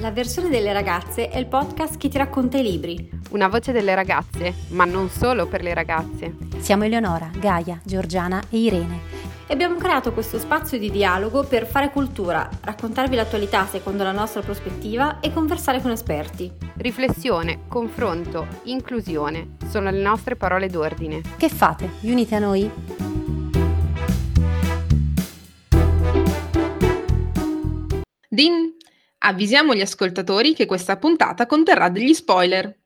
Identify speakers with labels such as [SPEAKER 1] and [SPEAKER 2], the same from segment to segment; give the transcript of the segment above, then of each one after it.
[SPEAKER 1] La versione delle ragazze è il podcast che ti racconta i libri.
[SPEAKER 2] Una voce delle ragazze, ma non solo per le ragazze.
[SPEAKER 3] Siamo Eleonora, Gaia, Giorgiana e Irene.
[SPEAKER 1] E abbiamo creato questo spazio di dialogo per fare cultura, raccontarvi l'attualità secondo la nostra prospettiva e conversare con esperti.
[SPEAKER 2] Riflessione, confronto, inclusione sono le nostre parole d'ordine.
[SPEAKER 3] Che fate? Unite a noi?
[SPEAKER 4] Din, avvisiamo gli ascoltatori che questa puntata conterrà degli spoiler.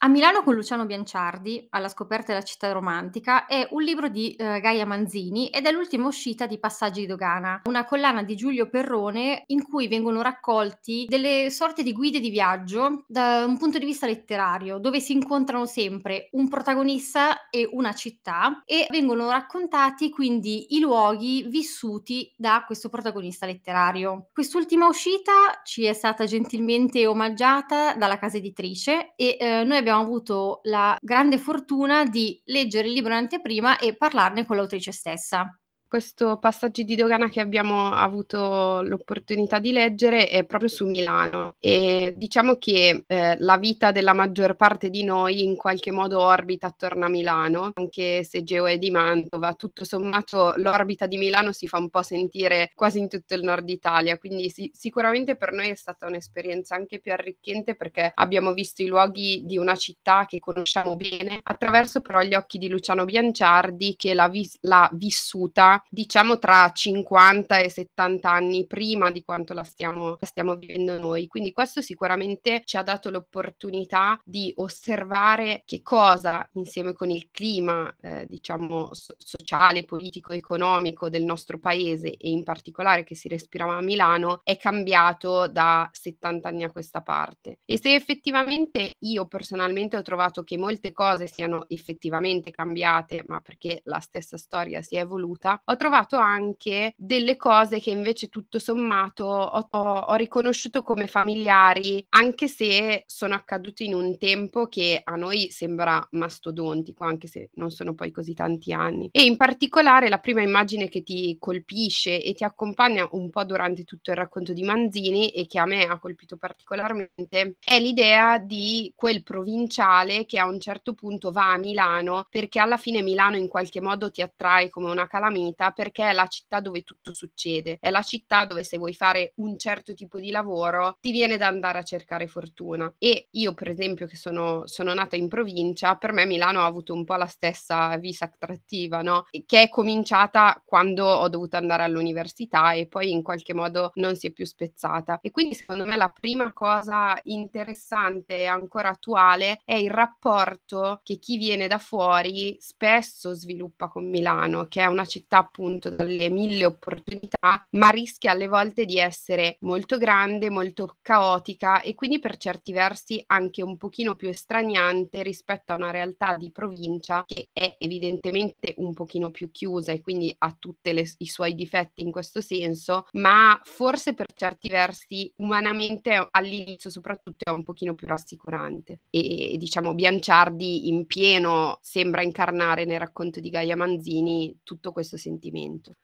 [SPEAKER 1] A Milano con Luciano Bianciardi, alla scoperta della città romantica, è un libro di eh, Gaia Manzini ed è l'ultima uscita di Passaggi di Dogana, una collana di Giulio Perrone in cui vengono raccolti delle sorte di guide di viaggio da un punto di vista letterario, dove si incontrano sempre un protagonista e una città e vengono raccontati quindi i luoghi vissuti da questo protagonista letterario. Quest'ultima uscita ci è stata gentilmente omaggiata dalla casa editrice e eh, noi abbiamo abbiamo avuto la grande fortuna di leggere il libro in anteprima e parlarne con l'autrice stessa
[SPEAKER 2] questo passaggio di dogana che abbiamo avuto l'opportunità di leggere è proprio su Milano e diciamo che eh, la vita della maggior parte di noi in qualche modo orbita attorno a Milano, anche se Geo è di Mantova, tutto sommato l'orbita di Milano si fa un po' sentire quasi in tutto il nord Italia, quindi sì, sicuramente per noi è stata un'esperienza anche più arricchente perché abbiamo visto i luoghi di una città che conosciamo bene attraverso però gli occhi di Luciano Bianciardi che l'ha, vis- l'ha vissuta diciamo tra 50 e 70 anni prima di quanto la stiamo, la stiamo vivendo noi. Quindi questo sicuramente ci ha dato l'opportunità di osservare che cosa insieme con il clima, eh, diciamo, so- sociale, politico, economico del nostro paese e in particolare che si respirava a Milano è cambiato da 70 anni a questa parte. E se effettivamente io personalmente ho trovato che molte cose siano effettivamente cambiate, ma perché la stessa storia si è evoluta, ho trovato anche delle cose che invece tutto sommato ho, ho, ho riconosciuto come familiari, anche se sono accadute in un tempo che a noi sembra mastodontico, anche se non sono poi così tanti anni. E in particolare la prima immagine che ti colpisce e ti accompagna un po' durante tutto il racconto di Manzini e che a me ha colpito particolarmente è l'idea di quel provinciale che a un certo punto va a Milano perché alla fine Milano in qualche modo ti attrae come una calamita vita perché è la città dove tutto succede, è la città dove se vuoi fare un certo tipo di lavoro ti viene da andare a cercare fortuna. E io per esempio che sono, sono nata in provincia, per me Milano ha avuto un po' la stessa visa attrattiva, no? Che è cominciata quando ho dovuto andare all'università e poi in qualche modo non si è più spezzata. E quindi secondo me la prima cosa interessante e ancora attuale è il rapporto che chi viene da fuori spesso sviluppa con Milano, che è una città appunto dalle mille opportunità, ma rischia alle volte di essere molto grande, molto caotica e quindi per certi versi anche un pochino più estraniante rispetto a una realtà di provincia che è evidentemente un pochino più chiusa e quindi ha tutti i suoi difetti in questo senso, ma forse per certi versi umanamente all'inizio soprattutto è un pochino più rassicurante. E, e diciamo Bianciardi in pieno sembra incarnare nel racconto di Gaia Manzini tutto questo sentimento sentimento.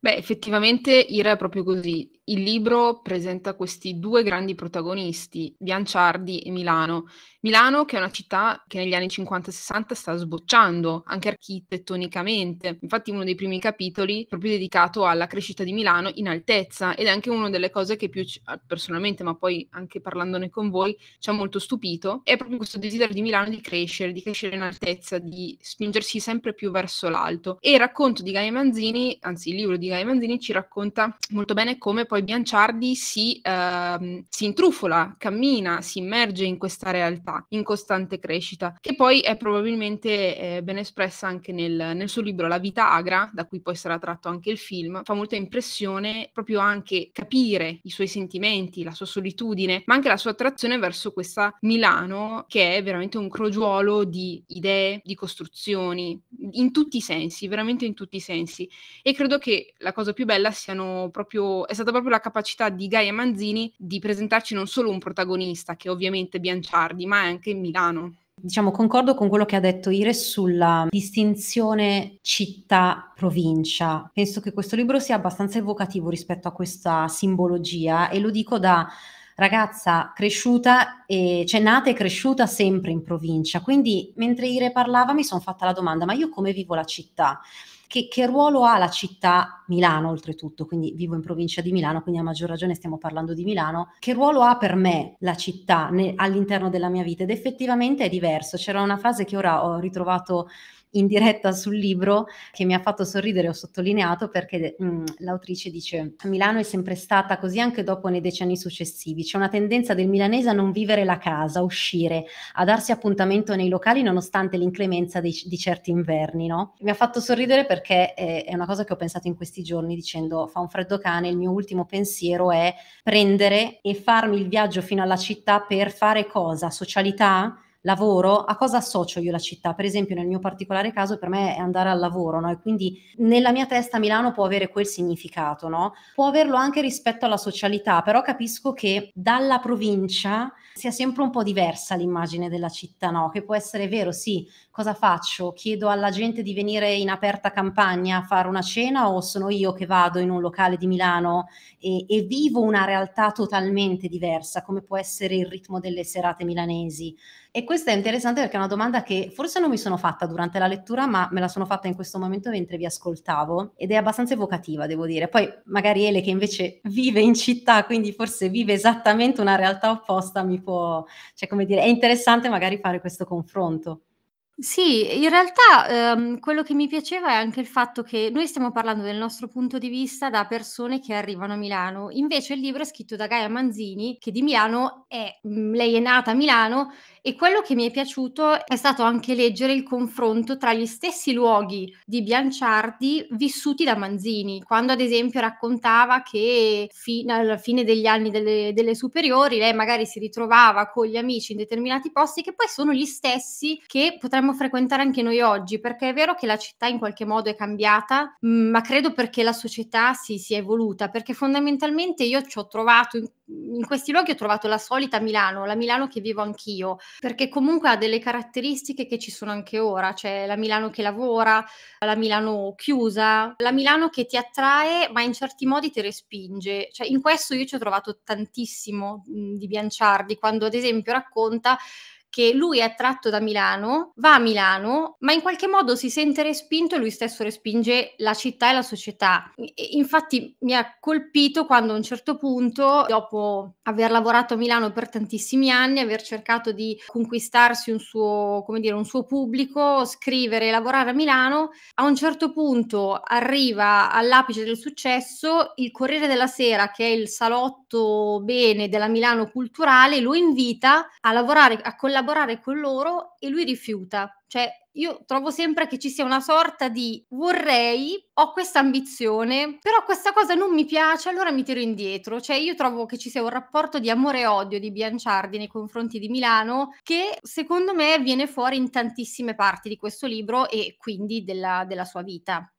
[SPEAKER 4] Beh, effettivamente Ira è proprio così. Il libro presenta questi due grandi protagonisti, Bianciardi e Milano. Milano, che è una città che negli anni 50 e 60 sta sbocciando, anche architettonicamente. Infatti uno dei primi capitoli è proprio dedicato alla crescita di Milano in altezza ed è anche una delle cose che più personalmente, ma poi anche parlandone con voi, ci ha molto stupito, è proprio questo desiderio di Milano di crescere, di crescere in altezza, di spingersi sempre più verso l'alto. E il racconto di Gaia Manzini, anzi il libro di Gaia Manzini ci racconta molto bene come poi Bianciardi si, ehm, si intrufola, cammina, si immerge in questa realtà in costante crescita, che poi è probabilmente eh, ben espressa anche nel, nel, suo libro La vita agra, da cui poi sarà tratto anche il film. Fa molta impressione proprio anche capire i suoi sentimenti, la sua solitudine, ma anche la sua attrazione verso questa Milano che è veramente un crogiuolo di idee, di costruzioni, in tutti i sensi, veramente in tutti i sensi. E credo che la cosa più bella siano proprio, è stata proprio la capacità di Gaia Manzini di presentarci non solo un protagonista, che è ovviamente Bianciardi, ma anche Milano.
[SPEAKER 3] Diciamo, concordo con quello che ha detto Iris sulla distinzione città-provincia. Penso che questo libro sia abbastanza evocativo rispetto a questa simbologia e lo dico da ragazza cresciuta, e, cioè nata e cresciuta sempre in provincia, quindi mentre Ire parlava mi sono fatta la domanda, ma io come vivo la città? Che, che, ruolo ha la città Milano oltretutto, quindi vivo in provincia di Milano, quindi a maggior ragione stiamo parlando di Milano, che ruolo ha per me la città ne, all'interno della mia vita? Ed effettivamente è diverso. C'era una frase che ora ho ritrovato in diretta sul libro che mi ha fatto sorridere, ho sottolineato perché mh, mm, l'autrice dice Milano è sempre stata così anche dopo nei decenni successivi, c'è una tendenza del milanese a non vivere la casa, a uscire, a darsi appuntamento nei locali nonostante l'inclemenza di, di certi inverni, no? Mi ha fatto sorridere perché è, è una cosa che ho pensato in questi giorni dicendo fa un freddo cane, il mio ultimo pensiero è prendere e farmi il viaggio fino alla città per fare cosa? Socialità? Lavoro, a cosa associo io la città? Per esempio, nel mio particolare caso, per me è andare al lavoro, no? E quindi nella mia testa Milano può avere quel significato, no? Può averlo anche rispetto alla socialità, però capisco che dalla provincia sia sempre un po' diversa l'immagine della città, no? Che può essere vero, sì, cosa faccio? Chiedo alla gente di venire in aperta campagna a fare una cena o sono io che vado in un locale di Milano e, e vivo una realtà totalmente diversa, come può essere il ritmo delle serate milanesi? E questa è interessante perché è una domanda che forse non mi sono fatta durante la lettura, ma me la sono fatta in questo momento mentre vi ascoltavo ed è abbastanza evocativa, devo dire. Poi magari Ele che invece vive in città, quindi forse vive esattamente una realtà opposta, mi può, cioè come dire, è interessante magari fare questo confronto.
[SPEAKER 1] Sì, in realtà, ehm, quello che mi piaceva è anche il fatto che noi stiamo parlando del nostro punto di vista da persone che arrivano a Milano, invece il libro è scritto da Gaia Manzini, che di Milano è mhmm, lei è nata a Milano e quello che mi è piaciuto è stato anche leggere il confronto tra gli stessi luoghi di Bianciardi vissuti da Manzini, quando ad esempio raccontava che fino alla fine degli anni delle delle superiori lei magari si ritrovava con gli amici in determinati posti che poi sono gli stessi che potremmo frequentare anche noi oggi, perché è vero che la città in qualche modo è cambiata, mm, ma credo perché la società si sia evoluta, perché fondamentalmente io ci ho trovato in, in questi luoghi ho trovato la solita Milano, la Milano che vivo anch'io, perché comunque ha delle caratteristiche che ci sono anche ora, cioè la Milano che lavora, la Milano chiusa, la Milano che ti attrae ma in certi modi ti respinge. Cioè in questo io ci ho trovato tantissimo mh, di Bianciardi, quando ad esempio racconta che lui è attratto da Milano, va a Milano, ma in qualche modo si sente respinto e lui stesso respinge la città e la società. infatti mi ha colpito quando a un certo punto, dopo aver lavorato a Milano per tantissimi anni, aver cercato di conquistarsi un suo, dire, un suo pubblico, scrivere e lavorare a Milano, a un certo punto arriva all'apice del successo il Corriere della Sera, che è il salotto bene della Milano culturale, lo invita a lavorare, a collaborare collaborare con loro e lui rifiuta. Cioè, io trovo sempre che ci sia una sorta di vorrei, ho questa ambizione, però questa cosa non mi piace, allora mi tiro indietro. Cioè, io trovo che ci sia un rapporto di amore e odio di Bianciardi nei confronti di Milano che secondo me viene fuori in tantissime parti di questo libro e quindi della, della sua vita.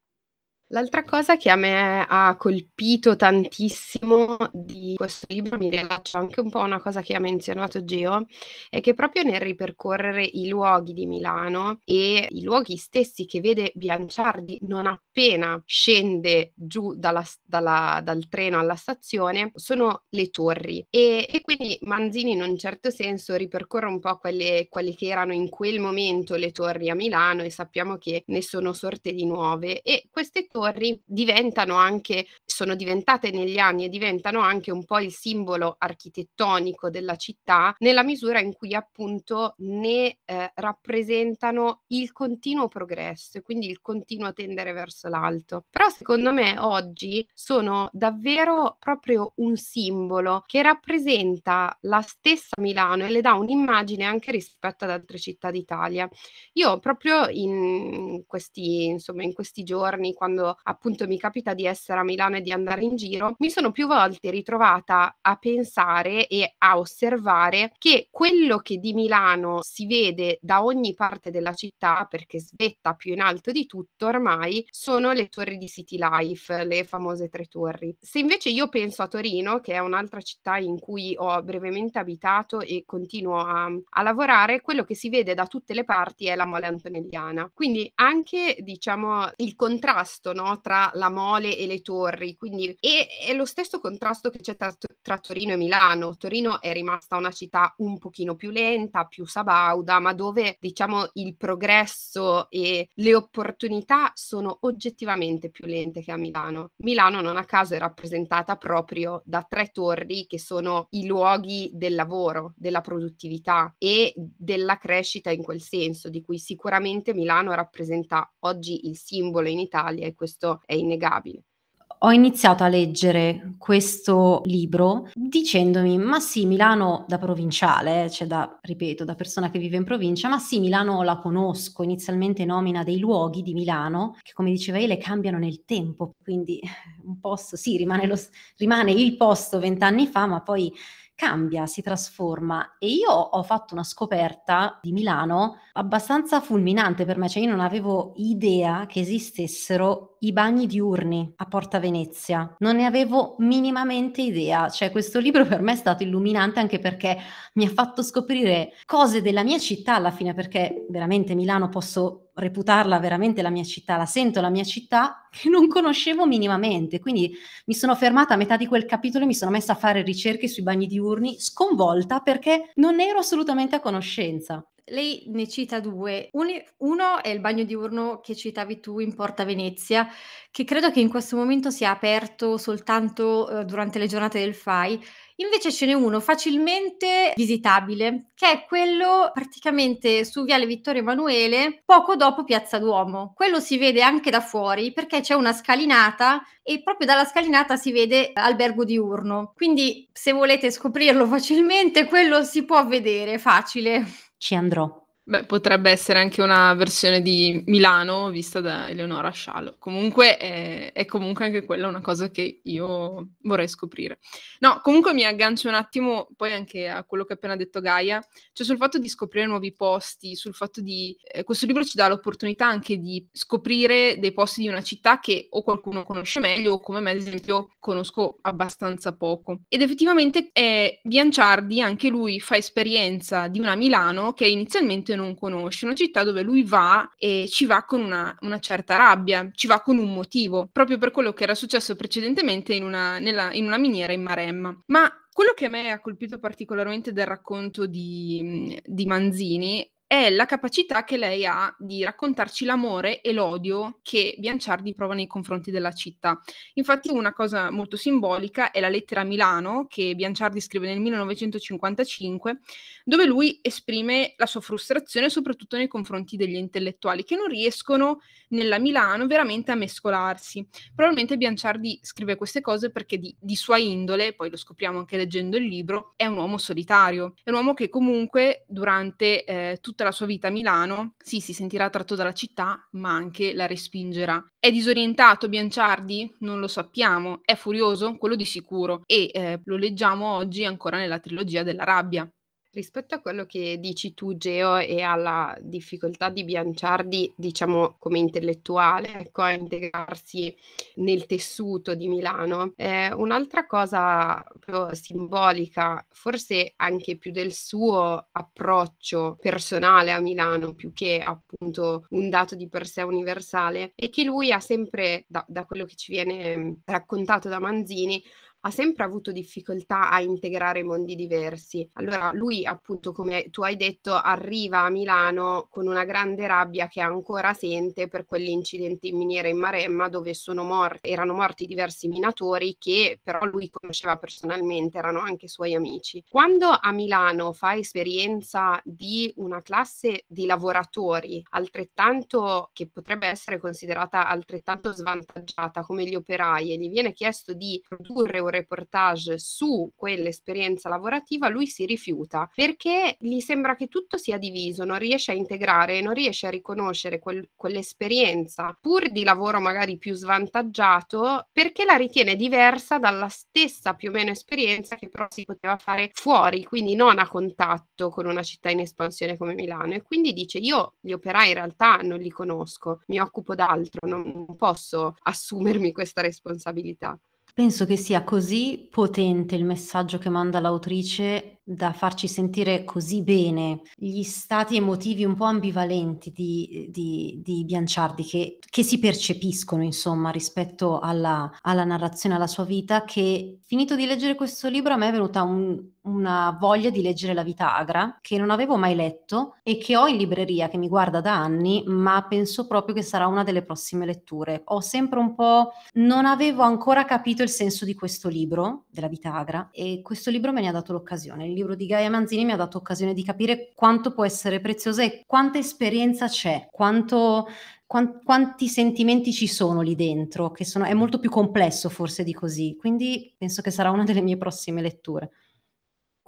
[SPEAKER 2] L'altra cosa che a me ha colpito tantissimo di questo libro, mi riallaccio anche un po' a una cosa che ha menzionato Geo, è che proprio nel ripercorrere i luoghi di Milano e i luoghi stessi che vede Bianciardi non appena scende giù dalla, dalla, dal treno alla stazione, sono le torri. E, e, quindi Manzini in un certo senso ripercorre un po' quelle, quelle che erano in quel momento le torri a Milano e sappiamo che ne sono sorte di nuove. E queste torri torri diventano anche, sono diventate negli anni e diventano anche un po' il simbolo architettonico della città nella misura in cui appunto ne eh, rappresentano il continuo progresso e quindi il continuo tendere verso l'alto. Però secondo me oggi sono davvero proprio un simbolo che rappresenta la stessa Milano e le dà un'immagine anche rispetto ad altre città d'Italia. Io proprio in questi, insomma, in questi giorni, quando appunto mi capita di essere a Milano e di andare in giro, mi sono più volte ritrovata a pensare e a osservare che quello che di Milano si vede da ogni parte della città, perché svetta più in alto di tutto ormai, sono le torri di City Life, le famose tre torri. Se invece io penso a Torino, che è un'altra città in cui ho brevemente abitato e continuo a, a lavorare, quello che si vede da tutte le parti è la mole antonelliana. Quindi anche, diciamo, il contrasto no? tra la mole e le torri, quindi e, è lo stesso contrasto che c'è tra, tra Torino e Milano. Torino è rimasta una città un pochino più lenta, più sabauda, ma dove diciamo il progresso e le opportunità sono oggettivamente più lente che a Milano. Milano non a caso è rappresentata proprio da tre torri che sono i luoghi del lavoro, della produttività e della crescita in quel senso, di cui sicuramente Milano rappresenta oggi il simbolo in Italia e questo è innegabile.
[SPEAKER 3] Ho iniziato a leggere questo libro dicendomi, ma sì, Milano da provinciale, cioè da, ripeto, da persona che vive in provincia, ma sì, Milano la conosco, inizialmente nomina dei luoghi di Milano che come diceva lei cambiano nel tempo, quindi un posto, sì, rimane, lo, rimane il posto vent'anni fa, ma poi cambia, si trasforma. E io ho fatto una scoperta di Milano abbastanza fulminante per me, cioè io non avevo idea che esistessero i bagni diurni a Porta Venezia, non ne avevo minimamente idea, cioè questo libro per me è stato illuminante anche perché mi ha fatto scoprire cose della mia città alla fine, perché veramente Milano posso reputarla veramente la mia città, la sento la mia città che non conoscevo minimamente. Quindi mi sono fermata a metà di quel capitolo e mi sono messa a fare ricerche sui bagni diurni, sconvolta perché non ero assolutamente a conoscenza.
[SPEAKER 1] Lei ne cita due. uno è il bagno diurno che citavi tu in Porta Venezia, che credo che in questo momento sia aperto soltanto uh, durante le giornate del FAI Invece ce n'è uno facilmente visitabile, che è quello praticamente su Viale Vittorio Emanuele, poco dopo Piazza Duomo. Quello si vede anche da fuori perché c'è una scalinata e proprio dalla scalinata si vede albergo diurno. Quindi se volete scoprirlo facilmente, quello si può vedere, facile.
[SPEAKER 3] Ci andrò.
[SPEAKER 4] Beh, potrebbe essere anche una versione di Milano vista da Eleonora Scialo. Comunque è, è, comunque anche quella una cosa che io vorrei scoprire. No, comunque mi aggancio un attimo poi anche a quello che ha appena detto Gaia, cioè sul fatto di scoprire nuovi posti, sul fatto di... Eh, questo libro ci dà l'opportunità anche di scoprire dei posti di una città che o qualcuno conosce meglio o come me ad esempio conosco abbastanza poco. Ed effettivamente è Bianciardi, anche lui fa esperienza di una Milano che inizialmente non conosce, una città dove lui va e ci va con una, una certa rabbia, ci va con un motivo, proprio per quello che era successo precedentemente in una, nella, in una miniera in Maremma. Ma quello che a me ha colpito particolarmente del racconto di, di Manzini è la capacità che lei ha di raccontarci l'amore e l'odio che Bianciardi prova nei confronti della città. Infatti una cosa molto simbolica è la lettera a Milano che Bianciardi scrive nel 1955, dove lui esprime la sua frustrazione soprattutto nei confronti degli intellettuali che non riescono nella Milano veramente a mescolarsi. Probabilmente Bianciardi scrive queste cose perché di, di sua indole, poi lo scopriamo anche leggendo il libro, è un uomo solitario, è un uomo che comunque durante eh, tutta tutta la sua vita a Milano, sì, si sentirà attratto dalla città, ma anche la respingerà. È disorientato Bianciardi? Non lo sappiamo. È furioso? Quello di sicuro. E eh, lo leggiamo oggi ancora nella trilogia della rabbia.
[SPEAKER 2] Rispetto a quello che dici tu, Geo, e alla difficoltà di Bianciardi, diciamo come intellettuale, ecco, a integrarsi nel tessuto di Milano, eh, un'altra cosa simbolica, forse anche più del suo approccio personale a Milano, più che appunto un dato di per sé universale, è che lui ha sempre, da, da quello che ci viene raccontato da Manzini, ha sempre avuto difficoltà a integrare mondi diversi. Allora lui, appunto, come tu hai detto, arriva a Milano con una grande rabbia che ancora sente per quell'incidente in miniera in Maremma dove morti, erano morti diversi minatori che però lui conosceva personalmente, erano anche suoi amici. Quando a Milano fa esperienza di una classe di lavoratori altrettanto che potrebbe essere considerata altrettanto svantaggiata come gli operai e gli viene chiesto di produrre reportage su quell'esperienza lavorativa, lui si rifiuta perché gli sembra che tutto sia diviso, non riesce a integrare, non riesce a riconoscere quel, quell'esperienza pur di lavoro magari più svantaggiato perché la ritiene diversa dalla stessa più o meno esperienza che però si poteva fare fuori, quindi non a contatto con una città in espansione come Milano e quindi dice io gli operai in realtà non li conosco, mi occupo d'altro, non posso assumermi questa responsabilità.
[SPEAKER 3] Penso che sia così potente il messaggio che manda l'autrice da farci sentire così bene gli stati emotivi un po' ambivalenti di, di, di Bianciardi che, che, si percepiscono insomma rispetto alla, alla, narrazione, alla sua vita, che finito di leggere questo libro a me è venuta un, una voglia di leggere La vita agra che non avevo mai letto e che ho in libreria, che mi guarda da anni, ma penso proprio che sarà una delle prossime letture. Ho sempre un po'... non avevo ancora capito il senso di questo libro, della vita agra, e questo libro me ne ha dato l'occasione. Libro di Gaia Manzini mi ha dato occasione di capire quanto può essere preziosa e quanta esperienza c'è, quanto quanti sentimenti ci sono lì dentro, che sono, è molto più complesso forse di così, quindi penso che sarà una delle mie prossime letture.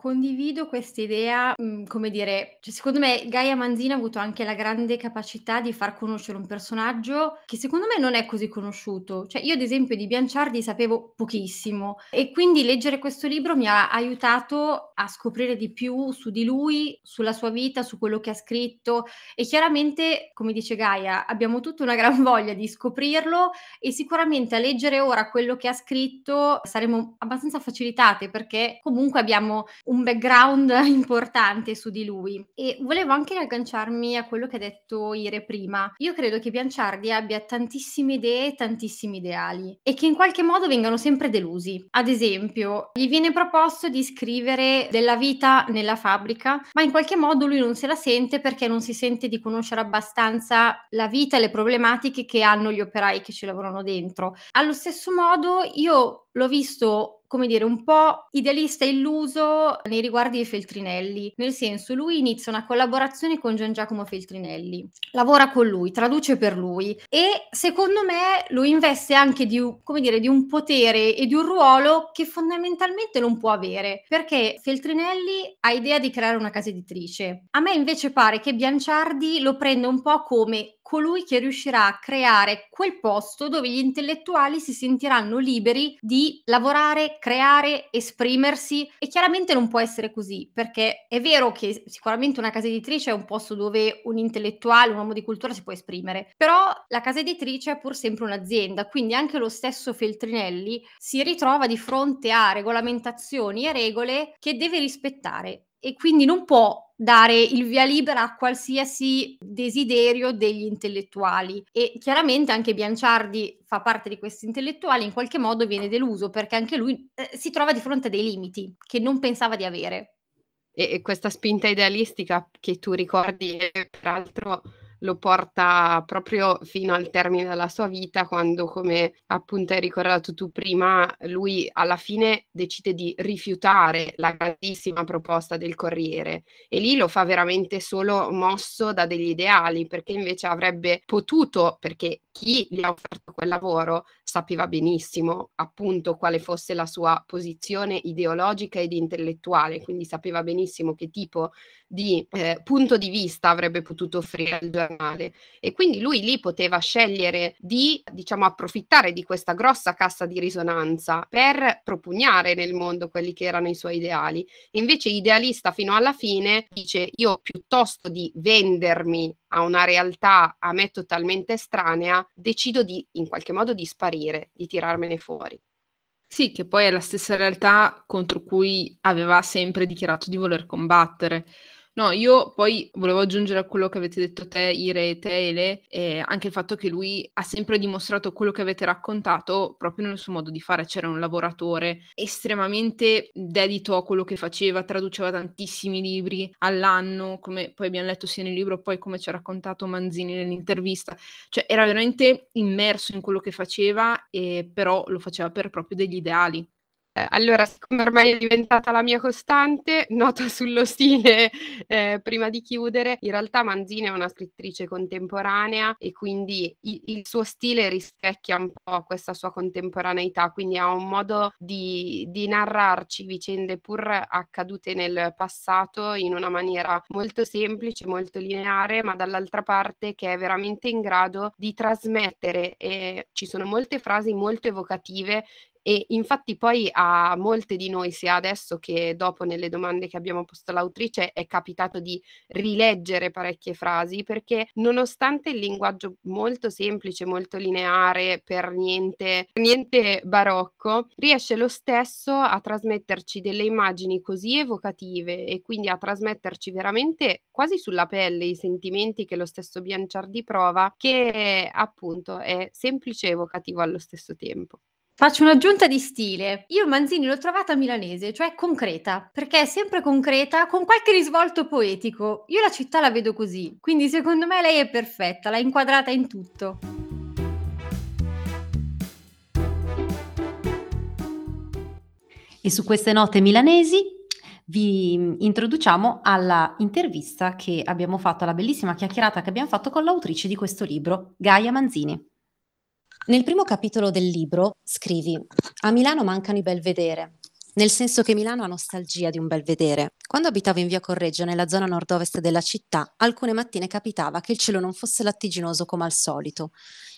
[SPEAKER 1] Condivido quest'idea, mhmm, come dire, cioè secondo me Gaia Manzini ha avuto anche la grande capacità di far conoscere un personaggio che secondo me non è così conosciuto. Cioè io ad esempio di Bianciardi sapevo pochissimo e quindi leggere questo libro mi ha aiutato a scoprire di più su di lui, sulla sua vita, su quello che ha scritto e chiaramente, come dice Gaia, abbiamo tutta una gran voglia di scoprirlo e sicuramente a leggere ora quello che ha scritto saremo abbastanza facilitate perché comunque abbiamo un background importante su di lui. E volevo anche agganciarmi a quello che ha detto Ire prima. Io credo che Bianciardi abbia tantissime idee tantissimi ideali e che in qualche modo vengano sempre delusi. Ad esempio, gli viene proposto di scrivere della vita nella fabbrica, ma in qualche modo lui non se la sente perché non si sente di conoscere abbastanza la vita e le problematiche che hanno gli operai che ci lavorano dentro. Allo stesso modo, io l'ho visto come dire, un po' idealista illuso nei riguardi di Feltrinelli, nel senso lui inizia una collaborazione con Gian Giacomo Feltrinelli, lavora con lui, traduce per lui e secondo me lo investe anche di, dire, di un potere e di un ruolo che fondamentalmente non può avere, perché Feltrinelli ha idea di creare una casa editrice. A me invece pare che Bianciardi lo prenda un po' come colui che riuscirà a creare quel posto dove gli intellettuali si sentiranno liberi di lavorare, creare, esprimersi. E chiaramente non può essere così perché è vero che sicuramente una casa editrice è un posto dove un intellettuale, un uomo di cultura si può esprimere, però la casa editrice è pur sempre un'azienda, quindi anche lo stesso Feltrinelli si ritrova di fronte a regolamentazioni e regole che deve rispettare. E quindi non può dare il via libera a qualsiasi desiderio degli intellettuali e chiaramente anche Bianciardi fa parte di questi intellettuali in qualche modo viene deluso perché anche lui eh, si trova di fronte a dei limiti che non pensava di avere.
[SPEAKER 2] E, questa spinta idealistica che tu ricordi, peraltro lo porta proprio fino al termine della sua vita, quando, come appunto hai ricordato tu prima, lui alla fine decide di rifiutare la grandissima proposta del Corriere. E lì lo fa veramente solo mosso da degli ideali, perché invece avrebbe potuto, perché chi gli ha offerto quel lavoro sapeva benissimo appunto quale fosse la sua posizione ideologica ed intellettuale, quindi sapeva benissimo che tipo di eh, punto di vista avrebbe potuto offrire al giornale e quindi lui lì poteva scegliere di diciamo approfittare di questa grossa cassa di risonanza per propugnare nel mondo quelli che erano i suoi ideali. Invece idealista fino alla fine dice io piuttosto di vendermi a una realtà a me totalmente estranea, decido di in qualche modo di sparire, di tirarmene fuori.
[SPEAKER 4] Sì, che poi è la stessa realtà contro cui aveva sempre dichiarato di voler combattere. No, io poi volevo aggiungere a quello che avete detto te, Ire e te, Ele, eh, anche il fatto che lui ha sempre dimostrato quello che avete raccontato proprio nel suo modo di fare. C'era un lavoratore estremamente dedito a quello che faceva, traduceva tantissimi libri all'anno, come poi abbiamo letto sia nel libro, poi come ci ha raccontato Manzini nell'intervista. Cioè era veramente immerso in quello che faceva, e però lo faceva per proprio degli ideali.
[SPEAKER 2] Eh, allora, siccome ormai è diventata la mia costante, nota sullo stile eh, prima di chiudere, in realtà Manzini è una scrittrice contemporanea e quindi il, il, suo stile rispecchia un po' questa sua contemporaneità, quindi ha un modo di, di narrarci vicende pur accadute nel passato in una maniera molto semplice, molto lineare, ma dall'altra parte che è veramente in grado di trasmettere. E ci sono molte frasi molto evocative E infatti poi a molte di noi, sia adesso che dopo nelle domande che abbiamo posto all'autrice, è capitato di rileggere parecchie frasi perché nonostante il linguaggio molto semplice, molto lineare, per niente, niente barocco, riesce lo stesso a trasmetterci delle immagini così evocative e quindi a trasmetterci veramente quasi sulla pelle i sentimenti che lo stesso Bianciardi prova, che appunto è semplice e evocativo allo stesso tempo.
[SPEAKER 1] Faccio un'aggiunta di stile. Io Manzini l'ho trovata milanese, cioè concreta, perché è sempre concreta, con qualche risvolto poetico. Io la città la vedo così, quindi secondo me lei è perfetta, l'ha inquadrata in tutto.
[SPEAKER 5] E su queste note milanesi vi introduciamo alla intervista che abbiamo fatto, alla bellissima chiacchierata che abbiamo fatto con l'autrice di questo libro, Gaia Manzini.
[SPEAKER 3] Nel primo capitolo del libro scrivi: A Milano mancano i belvedere, nel senso che Milano ha nostalgia di un belvedere. Quando abitavo in via Correggio, nella zona nord-ovest della città, alcune mattine capitava che il cielo non fosse lattiginoso come al solito.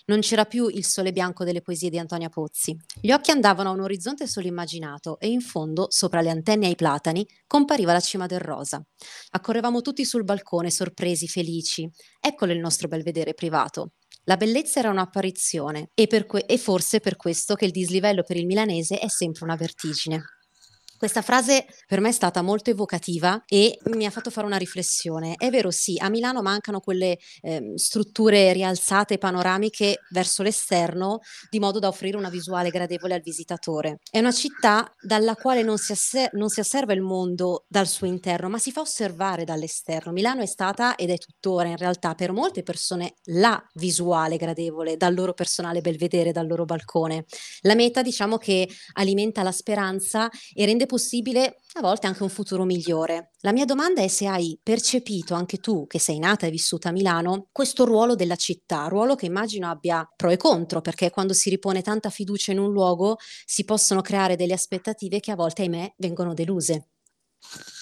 [SPEAKER 3] Non c'era più il sole bianco delle poesie di Antonia Pozzi. Gli occhi andavano a un orizzonte solo immaginato e in fondo, sopra le antenne e i platani, compariva la cima del rosa. Accorrevamo tutti sul balcone, sorpresi, felici. Eccolo il nostro belvedere privato. La bellezza era un'apparizione e, que- e forse per questo che il dislivello per il milanese è sempre una vertigine. Questa frase per me è stata molto evocativa e mi ha fatto fare una riflessione. È vero, sì, a Milano mancano quelle eh, strutture rialzate panoramiche verso l'esterno, di modo da offrire una visuale gradevole al visitatore. È una città dalla quale non si, asser- non si osserva il mondo dal suo interno, ma si fa osservare dall'esterno. Milano è stata ed è tuttora in realtà per molte persone la visuale gradevole dal loro personale belvedere, dal loro balcone. La meta, diciamo che alimenta la speranza e rende possibile a volte anche un futuro migliore. La mia domanda è se hai percepito anche tu, che sei nata e vissuta a Milano, questo ruolo della città, ruolo che immagino abbia pro e contro, perché quando si ripone tanta fiducia in un luogo si possono creare delle aspettative che a volte, ahimè, vengono deluse.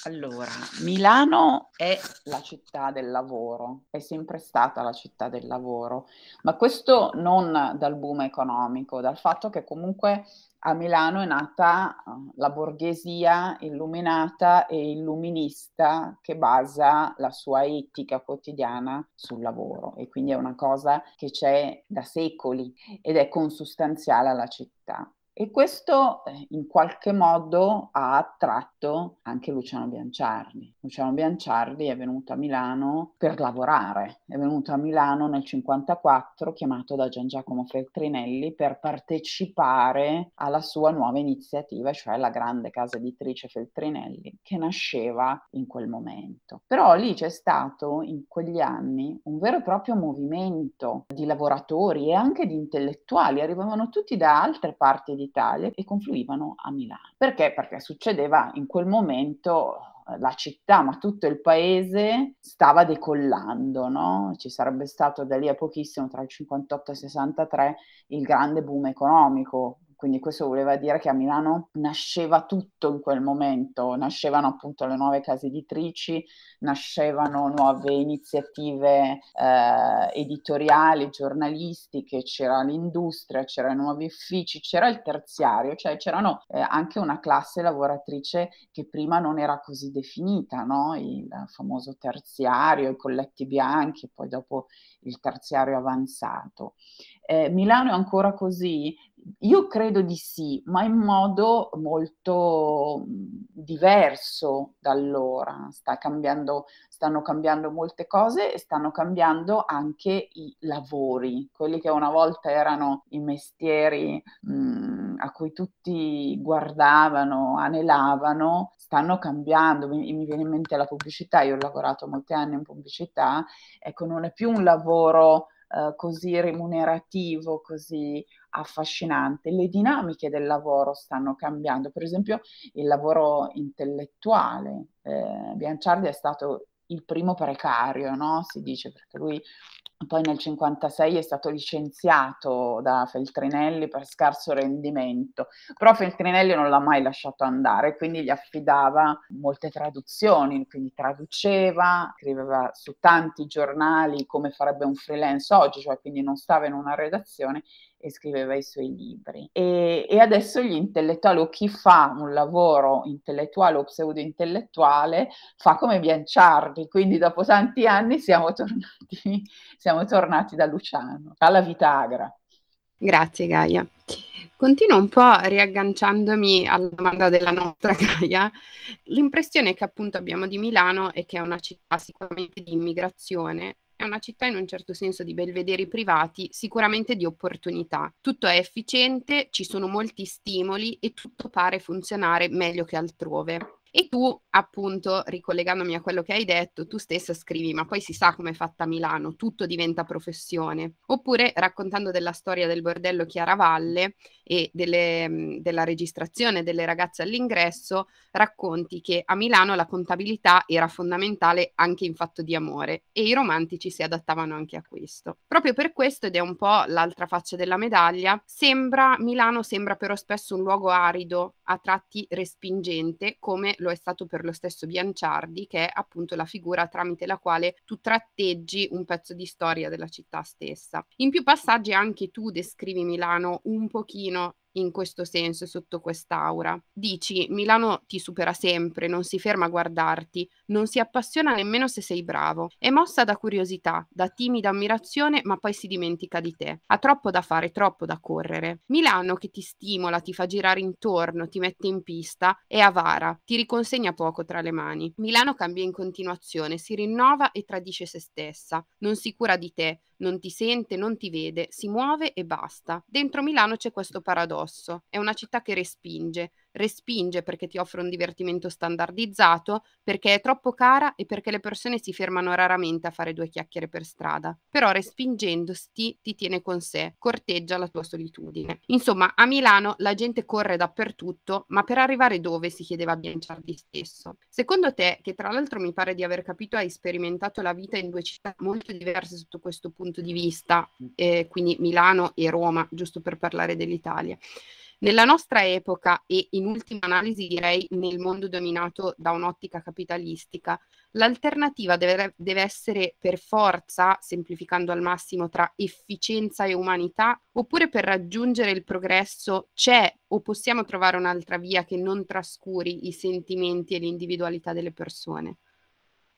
[SPEAKER 6] Allora, Milano è la città del lavoro, è sempre stata la città del lavoro, ma questo non dal boom economico, dal fatto che comunque a Milano è nata uh, la borghesia illuminata e illuminista che basa la sua etica quotidiana sul lavoro e quindi è una cosa che c'è da secoli ed è consustanziale alla città. E questo eh, in qualche modo ha attratto anche Luciano Bianciardi. Luciano Bianciardi è venuto a Milano per lavorare, è venuto a Milano nel 1954 chiamato da Gian Giacomo Feltrinelli per partecipare alla sua nuova iniziativa, cioè la grande casa editrice Feltrinelli, che nasceva in quel momento. Però lì c'è stato in quegli anni un vero e proprio movimento di lavoratori e anche di intellettuali, arrivavano tutti da altre parti d'Italia e confluivano a Milano. Perché? Perché succedeva in quel momento eh, la città, ma tutto il paese stava decollando, no? Ci sarebbe stato da lì a pochissimo, tra il 58 e il 63, il grande boom economico, quindi questo voleva dire che a Milano nasceva tutto in quel momento, nascevano appunto le nuove case editrici, nascevano nuove iniziative eh, editoriali, giornalistiche, c'era l'industria, c'erano nuovi uffici, c'era il terziario, cioè c'erano eh, anche una classe lavoratrice che prima non era così definita, no? il famoso terziario, i colletti bianchi, poi dopo il terziario avanzato. Eh, Milano è ancora così? Io credo di sì, ma in modo molto diverso da allora. Sta cambiando, stanno cambiando molte cose e stanno cambiando anche i lavori, quelli che una volta erano i mestieri mh, a cui tutti guardavano, anelavano, stanno cambiando. Mi, mi viene in mente la pubblicità, io ho lavorato molti anni in pubblicità, ecco, non è più un lavoro eh, così remunerativo, così affascinante. Le dinamiche del lavoro stanno cambiando, per esempio il lavoro intellettuale. Eh, Bianciardi è stato il primo precario, no? si dice, perché lui poi nel 1956 è stato licenziato da Feltrinelli per scarso rendimento, però Feltrinelli non l'ha mai lasciato andare, quindi gli affidava molte traduzioni, quindi traduceva, scriveva su tanti giornali come farebbe un freelance oggi, cioè quindi non stava in una redazione e scriveva i suoi libri. E, e, adesso gli intellettuali o chi fa un lavoro intellettuale o pseudo-intellettuale fa come Bianciardi, quindi dopo tanti anni siamo tornati, siamo tornati da Luciano, alla Vitagra.
[SPEAKER 2] Grazie Gaia. Continuo un po' riagganciandomi alla domanda della nostra Gaia. L'impressione che appunto abbiamo di Milano è che è una città sicuramente di immigrazione, è una città in un certo senso di belvederi privati, sicuramente di opportunità. Tutto è efficiente, ci sono molti stimoli e tutto pare funzionare meglio che altrove. E tu, appunto, ricollegandomi a quello che hai detto, tu stessa scrivi, ma poi si sa com'è fatta Milano, tutto diventa professione. Oppure raccontando della storia del bordello Chiaravalle e delle, della registrazione delle ragazze all'ingresso, racconti che a Milano la contabilità era fondamentale anche in fatto di amore e i romantici si adattavano anche a questo. Proprio per questo, ed è un po' l'altra faccia della medaglia, sembra, Milano sembra però spesso un luogo arido, a tratti respingente, come lo è stato per lo stesso Bianciardi, che è appunto la figura tramite la quale tu tratteggi un pezzo di storia della città stessa. In più passaggi anche tu descrivi Milano un pochino in questo senso, sotto quest'aura. Dici, Milano ti supera sempre, non si ferma a guardarti, non si appassiona nemmeno se sei bravo. È mossa da curiosità, da timida ammirazione, ma poi si dimentica di te. Ha troppo da fare, troppo da correre. Milano che ti stimola, ti fa girare intorno, ti mette in pista, è avara, ti riconsegna poco tra le mani. Milano cambia in continuazione, si rinnova e tradisce se stessa, non si cura di te, non ti sente, non ti vede, si muove e basta. Dentro Milano c'è questo paradosso, è una città che respinge, respinge perché ti offre un divertimento standardizzato, perché è troppo cara e perché le persone si fermano raramente a fare due chiacchiere per strada. Però respingendosti ti tiene con sé, corteggia la tua solitudine. Insomma, a Milano la gente corre dappertutto, ma per arrivare dove si chiedeva Bianciardi stesso. Secondo te, che tra l'altro mi pare di aver capito hai sperimentato la vita in due città molto diverse sotto questo punto di vista, eh, quindi Milano e Roma, giusto per parlare dell'Italia. Nella nostra epoca e in ultima analisi direi nel mondo dominato da un'ottica capitalistica, l'alternativa deve, deve, essere per forza, semplificando al massimo, tra efficienza e umanità, oppure per raggiungere il progresso c'è o possiamo trovare un'altra via che non trascuri i sentimenti e l'individualità delle persone?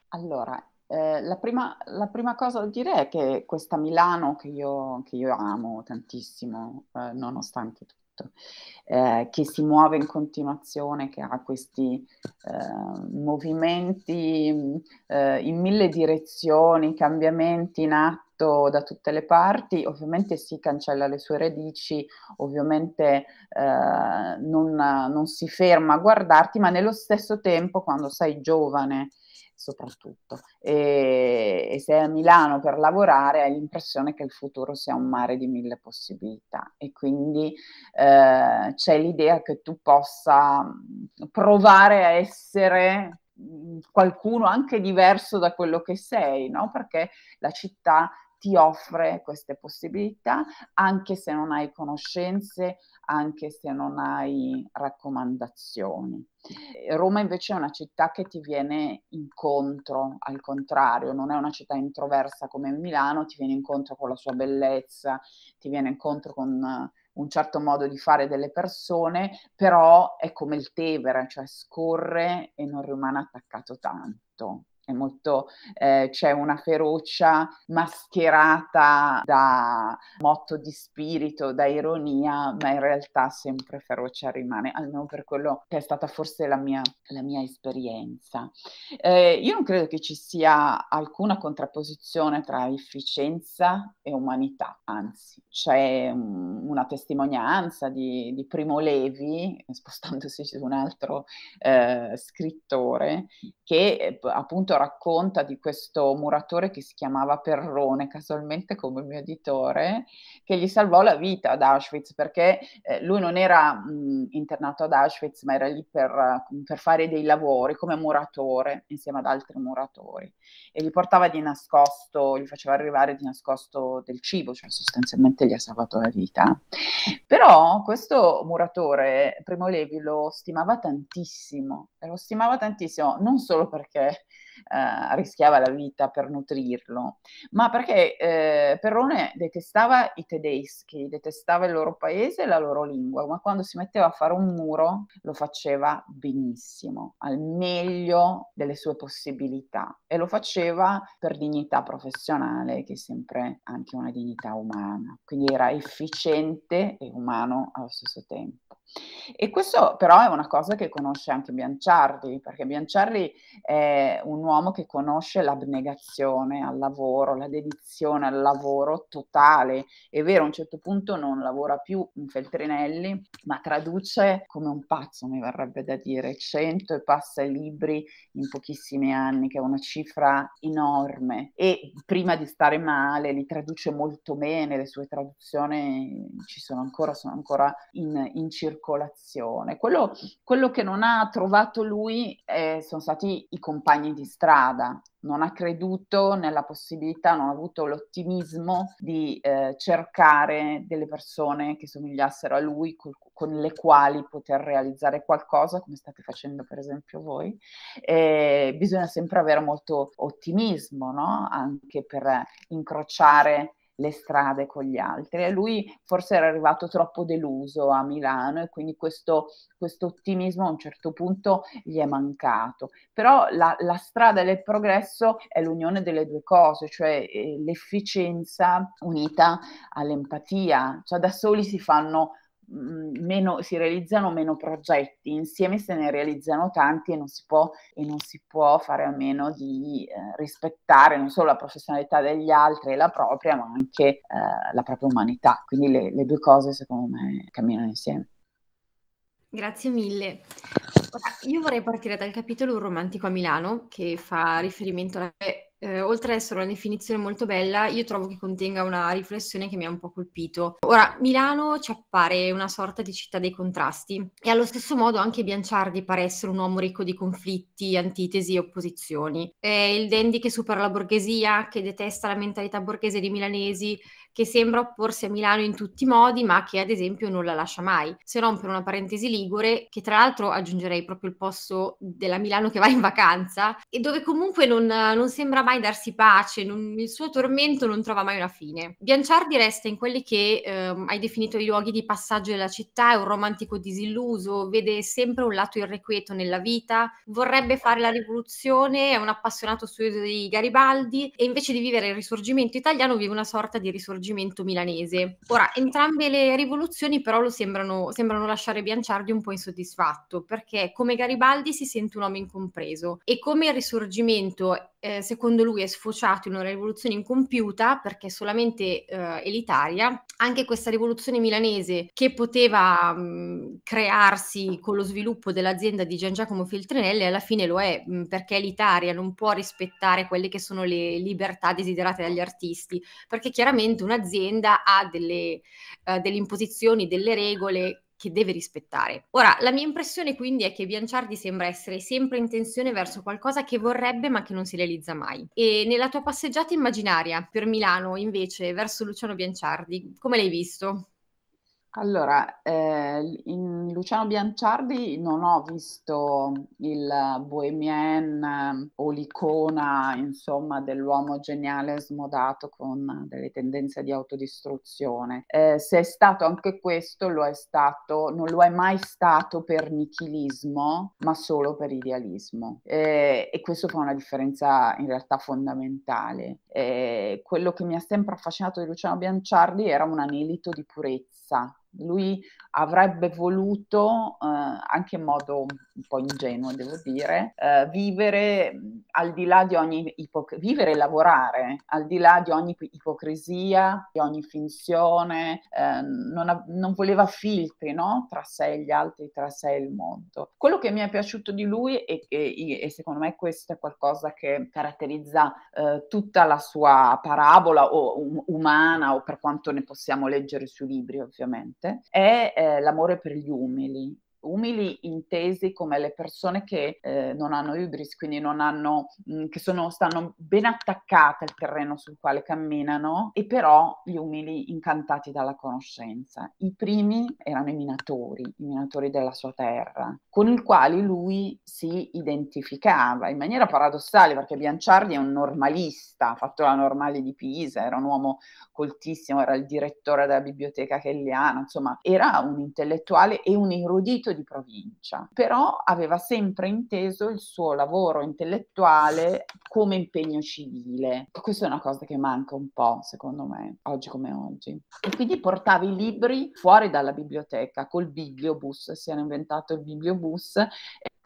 [SPEAKER 6] Allora, eh, la, prima, la, prima, cosa da dire è che questa Milano che io, che io amo tantissimo, eh, nonostante tutto, eh, che si muove in continuazione, che ha questi eh, movimenti eh, in mille direzioni, cambiamenti in atto da tutte le parti, ovviamente si cancella le sue radici, ovviamente eh, non, non si ferma a guardarti, ma nello stesso tempo quando sei giovane soprattutto. E, e, sei a Milano per lavorare hai l'impressione che il futuro sia un mare di mille possibilità e quindi eh, c'è l'idea che tu possa mm, provare a essere mm, qualcuno anche diverso da quello che sei, no? Perché la città ti offre queste possibilità anche se non hai conoscenze, anche se non hai raccomandazioni. Roma invece è una città che ti viene incontro, al contrario, non è una città introversa come Milano, ti viene incontro con la sua bellezza, ti viene incontro con un certo modo di fare delle persone, però è come il Tevere, cioè scorre e non rimane attaccato tanto è molto, eh, c'è una ferocia mascherata da motto di spirito, da ironia, ma in realtà sempre ferocia rimane, almeno per quello che è stata forse la mia, la mia esperienza. Eh, io non credo che ci sia alcuna contrapposizione tra efficienza e umanità, anzi c'è um, una testimonianza di, di, Primo Levi, spostandosi su un altro eh, scrittore, che appunto appunto racconta di questo muratore che si chiamava Perrone, casualmente come mio editore, che gli salvò la vita ad Auschwitz perché eh, lui non era mh, internato ad Auschwitz, ma era lì per, per, fare dei lavori come muratore insieme ad altri muratori e gli portava di nascosto, gli faceva arrivare di nascosto del cibo, cioè sostanzialmente gli ha salvato la vita. Però questo muratore, Primo Levi, lo stimava tantissimo, lo stimava tantissimo non solo perché eh, rischiava la vita per nutrirlo, ma perché eh, Perrone detestava i tedeschi, detestava il loro paese e la loro lingua, ma quando si metteva a fare un muro lo faceva benissimo, al meglio delle sue possibilità e lo faceva per dignità professionale, che è sempre anche una dignità umana. Quindi era efficiente e umano allo stesso tempo. E questo però è una cosa che conosce anche Bianciardi, perché Bianciardi è un uomo che conosce l'abnegazione al lavoro, la dedizione al lavoro totale. È vero, a un certo punto non lavora più in Feltrinelli, ma traduce come un pazzo, mi verrebbe da dire, cento e passa libri in pochissimi anni, che è una cifra enorme. E prima di stare male li traduce molto bene, le sue traduzioni ci sono ancora, sono ancora in, in circolazione circolazione. Quello, quello che non ha trovato lui eh, sono stati i compagni di strada, non ha creduto nella possibilità, non ha avuto l'ottimismo di eh, cercare delle persone che somigliassero a lui, col, con le quali poter realizzare qualcosa, come state facendo per esempio voi. E bisogna sempre avere molto ottimismo, no? anche per incrociare le strade con gli altri e lui forse era arrivato troppo deluso a Milano e quindi questo, questo ottimismo a un certo punto gli è mancato. Però la, la strada del progresso è l'unione delle due cose, cioè eh, l'efficienza unita all'empatia, cioè da soli si fanno meno, si realizzano meno progetti, insieme se ne realizzano tanti e non si può, non si può fare a meno di eh, rispettare non solo la professionalità degli altri e la propria, ma anche eh, la propria umanità. Quindi le, le due cose secondo me camminano insieme.
[SPEAKER 1] Grazie mille. Ora, io vorrei partire dal capitolo Un romantico a Milano, che fa riferimento a eh, oltre ad essere una definizione molto bella, io trovo che contenga una riflessione che mi ha un po' colpito. Ora, Milano ci appare una sorta di città dei contrasti e allo stesso modo anche Bianciardi pare essere un uomo ricco di conflitti, antitesi e opposizioni. È il dandy che supera la borghesia, che detesta la mentalità borghese dei milanesi, che sembra opporsi a Milano in tutti i modi, ma che ad esempio non la lascia mai. Se non per una parentesi ligure, che tra l'altro aggiungerei proprio il posto della Milano che va in vacanza, e dove comunque non, non sembra mai darsi pace, non, il suo tormento non trova mai una fine. Bianciardi resta in quelli che eh, hai definito i luoghi di passaggio della città, è un romantico disilluso, vede sempre un lato irrequieto nella vita, vorrebbe fare la rivoluzione, è un appassionato studio di Garibaldi e invece di vivere il risorgimento italiano vive una sorta di risorgimento risorgimento milanese. Ora, entrambe le rivoluzioni però lo sembrano, sembrano lasciare Bianciardi un po' insoddisfatto, perché come Garibaldi si sente un uomo incompreso e come il risorgimento eh, secondo lui è sfociato in una rivoluzione incompiuta perché solamente eh, elitaria, anche questa rivoluzione milanese che poteva mh, crearsi con lo sviluppo dell'azienda di Gian Giacomo Feltrinelli alla fine lo è mh, perché elitaria, non può rispettare quelle che sono le libertà desiderate dagli artisti, perché chiaramente un'azienda ha delle, uh, delle imposizioni, delle regole che deve rispettare. Ora, la mia impressione quindi è che Bianciardi sembra essere sempre in tensione verso qualcosa che vorrebbe ma che non si realizza mai. E nella tua passeggiata immaginaria per Milano, invece, verso Luciano Bianciardi, come l'hai visto?
[SPEAKER 6] Allora, eh, in Luciano Bianciardi non ho visto il bohemien eh, o l'icona, insomma, dell'uomo geniale smodato con delle tendenze di autodistruzione. Eh, se è stato anche questo, lo è stato, non lo è mai stato per nichilismo, ma solo per idealismo. Eh, e questo fa una differenza in realtà fondamentale. Eh, quello che mi ha sempre affascinato di Luciano Bianciardi era un anelito di purezza Lui avrebbe voluto, eh, anche in modo un po' ingenuo devo dire, eh, vivere al di là di ogni ipocrisia, vivere e lavorare al di là di ogni ipocrisia, di ogni finzione, eh, non, ha- non, voleva filtri no? tra sé e gli altri, tra sé e il mondo. Quello che mi è piaciuto di lui e, e, e secondo me questo è qualcosa che caratterizza eh, tutta la sua parabola o um, umana o per quanto ne possiamo leggere sui libri ovviamente, è eh, l'amore per gli umili, umili intesi come le persone che eh, non hanno ibris, quindi non hanno, mh, mm, che sono, stanno ben attaccate al terreno sul quale camminano, e però gli umili incantati dalla conoscenza. I primi erano i minatori, i minatori della sua terra, con i quali lui si identificava in maniera paradossale, perché Bianciardi è un normalista, ha fatto la normale di Pisa, era un uomo coltissimo, era il direttore della biblioteca kelliana, insomma, era un intellettuale e un erudito di provincia, però aveva sempre inteso il suo lavoro intellettuale come impegno civile. Questa è una cosa che manca un po', secondo me, oggi come oggi. E quindi portava i libri fuori dalla biblioteca col bibliobus, si era inventato il bibliobus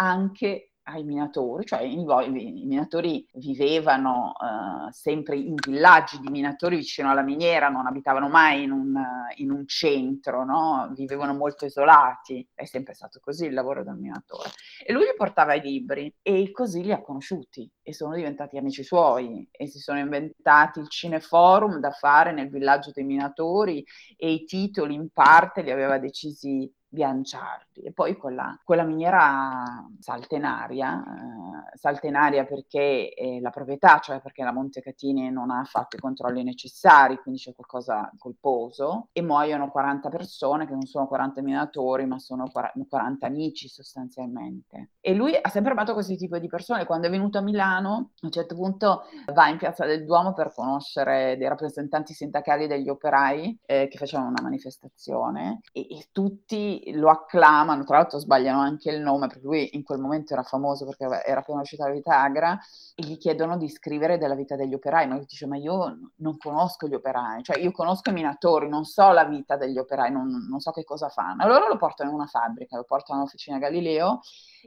[SPEAKER 6] anche ai minatori, cioè i, i, minatori vivevano uh, sempre in villaggi di minatori vicino alla miniera, non abitavano mai in un, in un centro, no? vivevano molto isolati, è sempre stato così il lavoro del minatore. E lui gli portava i libri e così li ha conosciuti e sono diventati amici suoi e si sono inventati il cineforum da fare nel villaggio dei minatori e i titoli in parte li aveva decisi Bianciardi e poi quella, quella miniera saltenaria, eh, saltenaria perché la proprietà, cioè perché la Montecatini non ha fatto i controlli necessari, quindi c'è qualcosa colposo e muoiono 40 persone che non sono 40 minatori ma sono 40 amici sostanzialmente. E lui ha sempre amato questo tipo di persone, quando è venuto a Milano a un certo punto va in Piazza del Duomo per conoscere dei rappresentanti sindacali degli operai eh, che facevano una manifestazione e, e tutti lo acclamano, tra l'altro sbagliano anche il nome, perché lui in quel momento era famoso perché era appena uscita la vita agra, e gli chiedono di scrivere della vita degli operai. Ma lui dice, ma io non conosco gli operai, cioè io conosco i minatori, non so la vita degli operai, non, non so che cosa fanno. Allora lo portano in una fabbrica, lo portano all'officina Galileo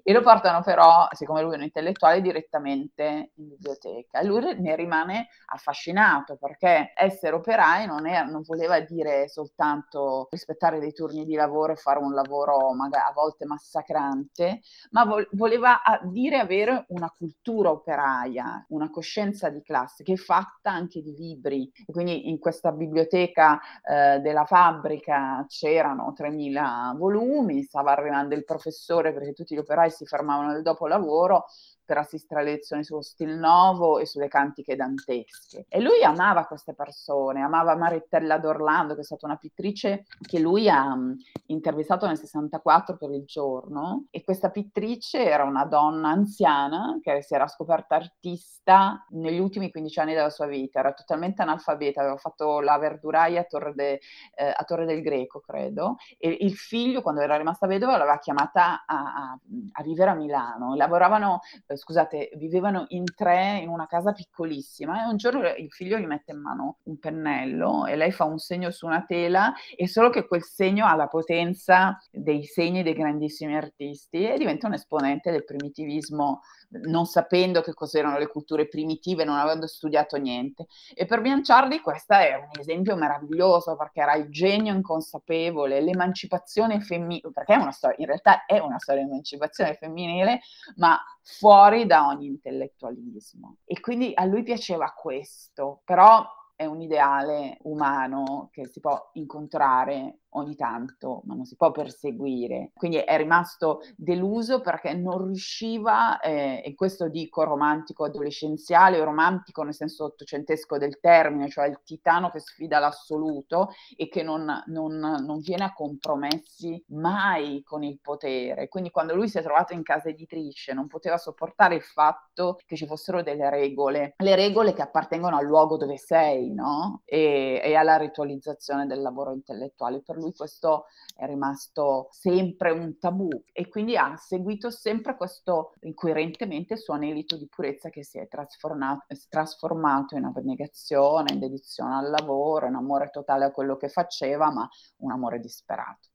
[SPEAKER 6] e lo portano però, siccome lui è un intellettuale, direttamente in biblioteca. E lui ne rimane affascinato perché essere operai non, è, non voleva dire soltanto rispettare dei turni di lavoro e fare un lavoro magari a volte massacrante, ma vo- voleva dire avere una cultura operaia, una coscienza di classe che è fatta anche di libri. E quindi in questa biblioteca eh, della fabbrica c'erano 3.000 volumi, stava arrivando il professore perché tutti gli operai si fermavano nel dopolavoro per assistere alle lezioni sullo stil nuovo e sulle cantiche dantesche. E lui amava queste persone, amava Marittella d'Orlando, che è stata una pittrice che lui ha um, intervistato nel 64 per il giorno. E questa pittrice era una donna anziana che si era scoperta artista negli ultimi 15 anni della sua vita, era totalmente analfabeta, aveva fatto la verduraia a Torre, de, eh, a Torre del Greco, credo, e il figlio, quando era rimasta vedova, l'aveva chiamata a, a, a vivere a Milano. Lavoravano eh, scusate, vivevano in tre in una casa piccolissima e un giorno il figlio gli mette in mano un pennello e lei fa un segno su una tela e solo che quel segno ha la potenza dei segni dei grandissimi artisti e diventa un esponente del primitivismo non sapendo che cos'erano le culture primitive, non avendo studiato niente. E per Bianciardi questo è un esempio meraviglioso perché era il genio inconsapevole, l'emancipazione femminile, perché storia, in realtà è una storia di emancipazione femminile, ma fuori da ogni intellettualismo. E quindi a lui piaceva questo, però è un ideale umano che si può incontrare ogni tanto, ma non si può perseguire. Quindi è rimasto deluso perché non riusciva, eh, e questo dico romantico adolescenziale romantico nel senso ottocentesco del termine, cioè il titano che sfida l'assoluto e che non, non, non viene a compromessi mai con il potere. Quindi quando lui si è trovato in casa editrice non poteva sopportare il fatto che ci fossero delle regole, le regole che appartengono al luogo dove sei, no? E, e alla ritualizzazione del lavoro intellettuale. Per lui questo è rimasto sempre un tabù e quindi ha seguito sempre questo incoerentemente suo anelito di purezza che si è trasformato, in abnegazione, in dedizione al lavoro, in amore totale a quello che faceva, ma un amore disperato.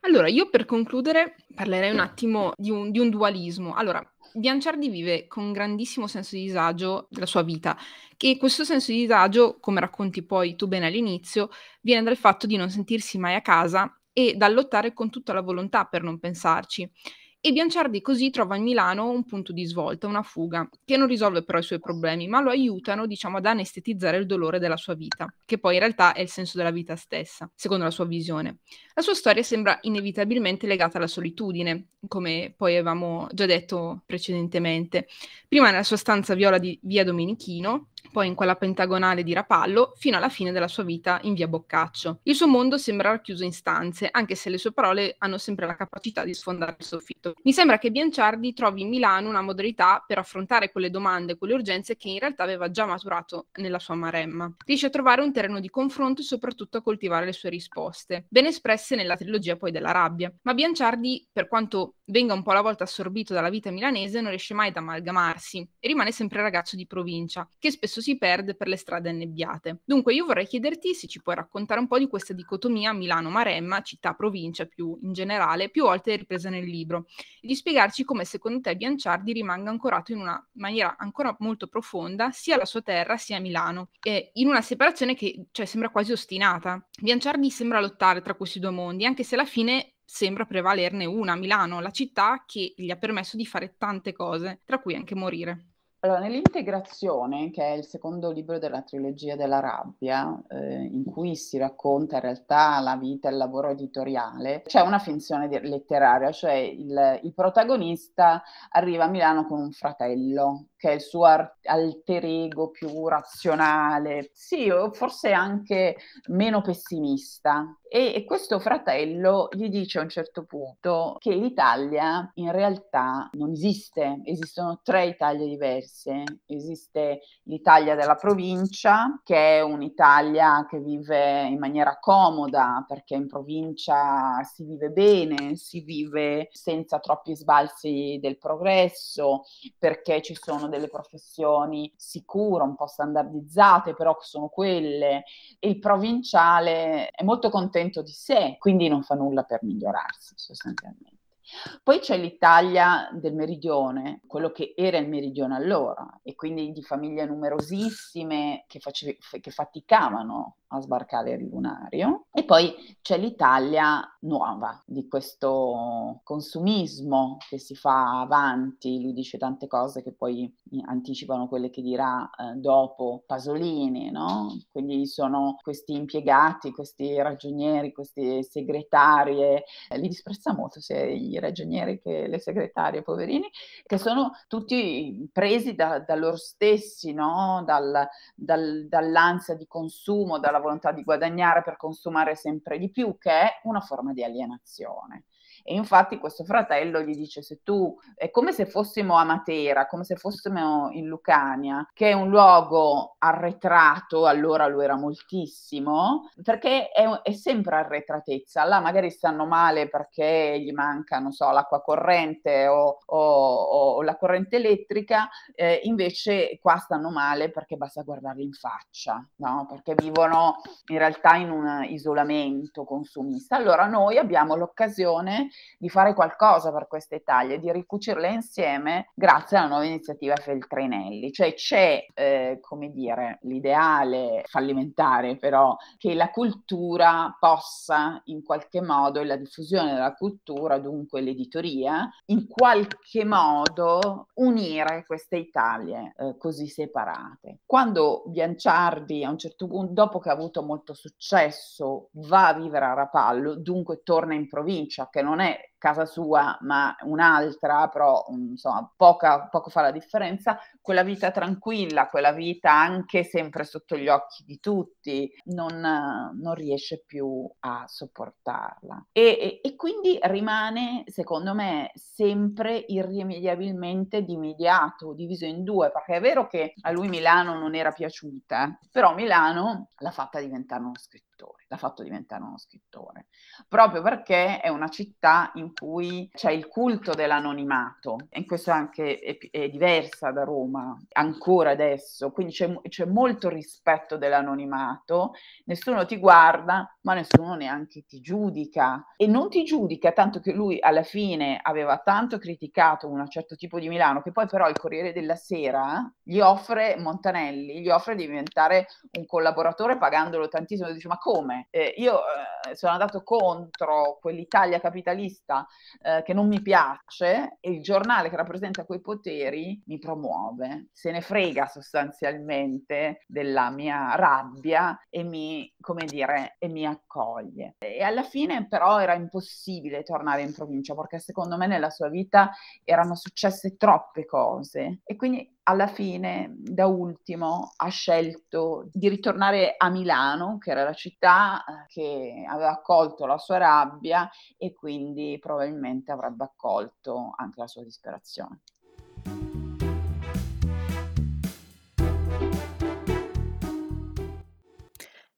[SPEAKER 4] Allora, io per concludere parlerei un attimo di un, di un dualismo. Allora, Bianciardi vive con un grandissimo senso di disagio della sua vita, che questo senso di disagio, come racconti poi tu bene all'inizio, viene dal fatto di non sentirsi mai a casa e dal lottare con tutta la volontà per non pensarci. E Bianciardi così trova in Milano un punto di svolta, una fuga, che non risolve però i suoi problemi, ma lo aiutano, diciamo, ad anestetizzare il dolore della sua vita, che poi in realtà è il senso della vita stessa, secondo la sua visione. La sua storia sembra inevitabilmente legata alla solitudine, come poi avevamo già detto precedentemente. Prima nella sua stanza viola di via Domenichino, poi in quella pentagonale di Rapallo, fino alla fine della sua vita in via Boccaccio. Il suo mondo sembra racchiuso in stanze, anche se le sue parole hanno sempre la capacità di sfondare il soffitto. Mi sembra che Bianciardi trovi in Milano una modalità per affrontare quelle domande, quelle urgenze che in realtà aveva già maturato nella sua Maremma. Riesce a trovare un terreno di confronto e soprattutto a coltivare le sue risposte, ben espresse nella trilogia poi della rabbia. Ma Bianciardi, per quanto venga un po' alla volta assorbito dalla vita milanese, non riesce mai ad amalgamarsi e rimane sempre ragazzo di provincia, che spesso si perde per le strade annebbiate. Dunque io vorrei chiederti se ci puoi raccontare un po' di questa dicotomia Milano-Maremma, città-provincia più in generale, più volte ripresa nel libro, e di spiegarci come secondo te Bianciardi rimanga ancorato in una maniera ancora molto profonda sia alla sua terra sia a Milano, e in una separazione che cioè, sembra quasi ostinata. Bianciardi sembra lottare tra questi due mondi, anche se alla fine sembra prevalerne una, Milano, la città che gli ha permesso di fare tante cose, tra cui anche morire.
[SPEAKER 6] Allora, nell'integrazione, che è il secondo libro della trilogia della rabbia, eh, in cui si racconta in realtà la vita e il lavoro editoriale, c'è una finzione letteraria, cioè il, il protagonista arriva a Milano con un fratello che è il suo alter ego più razionale, sì, forse anche meno pessimista. E, e, questo fratello gli dice a un certo punto che l'Italia in realtà non esiste, esistono tre Italie diverse. Esiste l'Italia della provincia, che è un'Italia che vive in maniera comoda, perché in provincia si vive bene, si vive senza troppi sbalzi del progresso, perché ci sono delle professioni sicure, un po' standardizzate, però sono quelle. Il provinciale è molto contento di sé, quindi non fa nulla per migliorarsi sostanzialmente. Poi c'è l'Italia del meridione, quello che era il meridione allora, e quindi di famiglie numerosissime che, face- che faticavano a sbarcare il lunario. E poi c'è l'Italia nuova di questo consumismo che si fa avanti, lui dice tante cose che poi anticipano quelle che dirà eh, dopo Pasolini, no? Quindi sono questi impiegati, questi ragionieri, queste segretarie, eh, li disprezza molto sia i ragionieri che le segretarie, poverini, che sono tutti presi da, da loro stessi, no? Dal, dal, dall'ansia di consumo, dalla volontà di guadagnare per consumare sempre di più, che è una forma di alienazione. E infatti questo fratello gli dice: Se tu è come se fossimo a Matera, come se fossimo in Lucania, che è un luogo arretrato, allora lo era moltissimo, perché è, è sempre arretratezza. Là magari stanno male perché gli manca, non so, l'acqua corrente o, o, o la corrente elettrica, eh, invece qua stanno male perché basta guardarli in faccia, no? Perché vivono in realtà in un isolamento consumista. Allora noi abbiamo l'occasione di fare qualcosa per queste Italia, di ricucirle insieme grazie alla nuova iniziativa Feltrinelli. Cioè c'è, eh, come dire, l'ideale fallimentare però che la cultura possa in qualche modo, e la diffusione della cultura, dunque l'editoria, in qualche modo unire queste Italie eh, così separate. Quando Bianciardi a un certo punto, dopo che ha avuto molto successo, va a vivere a Rapallo, dunque torna in provincia, che non è casa sua, ma un'altra, però insomma poca, poco fa la differenza, quella vita tranquilla, quella vita anche sempre sotto gli occhi di tutti, non, non riesce più a sopportarla. E, e, e, quindi rimane, secondo me, sempre irrimediabilmente dimidiato, diviso in due, perché è vero che a lui Milano non era piaciuta, però Milano l'ha fatta diventare uno scrittore, l'ha fatto diventare uno scrittore, proprio perché è una città in cui c'è il culto dell'anonimato, e questo anche è, è diversa da Roma, ancora adesso, quindi c'è, c'è molto rispetto dell'anonimato, nessuno ti guarda, ma nessuno neanche ti giudica, e non ti giudica tanto che lui alla fine aveva tanto criticato un certo tipo di Milano, che poi però il Corriere della Sera gli offre, Montanelli, gli offre di diventare un collaboratore pagandolo tantissimo, dice ma come? Eh, io eh, sono andato contro quell'Italia capitalista eh, che non mi piace e il giornale che rappresenta quei poteri mi promuove, se ne frega sostanzialmente della mia rabbia e mi, come dire, e mi accoglie. E alla fine però era impossibile tornare in provincia perché secondo me nella sua vita erano successe troppe cose e quindi alla fine, da ultimo, ha scelto di ritornare a Milano, che era la città eh, che aveva accolto la sua rabbia e quindi probabilmente avrebbe accolto anche la sua disperazione.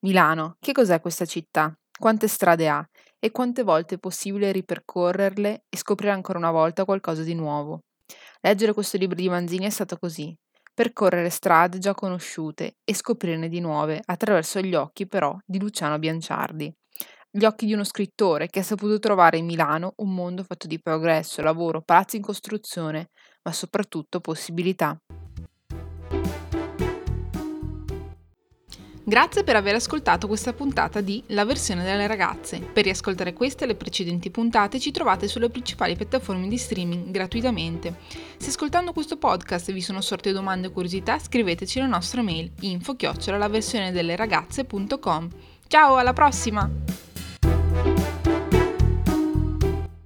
[SPEAKER 4] Milano, che cos'è questa città? Quante strade ha? E quante volte è possibile ripercorrerle e scoprire ancora una volta qualcosa di nuovo? Leggere questo libro di Manzini è stato così, percorrere strade già conosciute e scoprirne di nuove attraverso gli occhi però di Luciano Bianciardi. Gli occhi di uno scrittore che ha saputo trovare in Milano un mondo fatto di progresso, lavoro, palazzi in costruzione, ma soprattutto possibilità. Grazie per aver ascoltato questa puntata di La versione delle ragazze. Per riascoltare queste e le precedenti puntate ci trovate sulle principali piattaforme di streaming gratuitamente. Se ascoltando questo podcast vi sono sorte domande o curiosità, scriveteci alla nostra mail info chiocciola la versione delle ragazze.com. Ciao, alla prossima!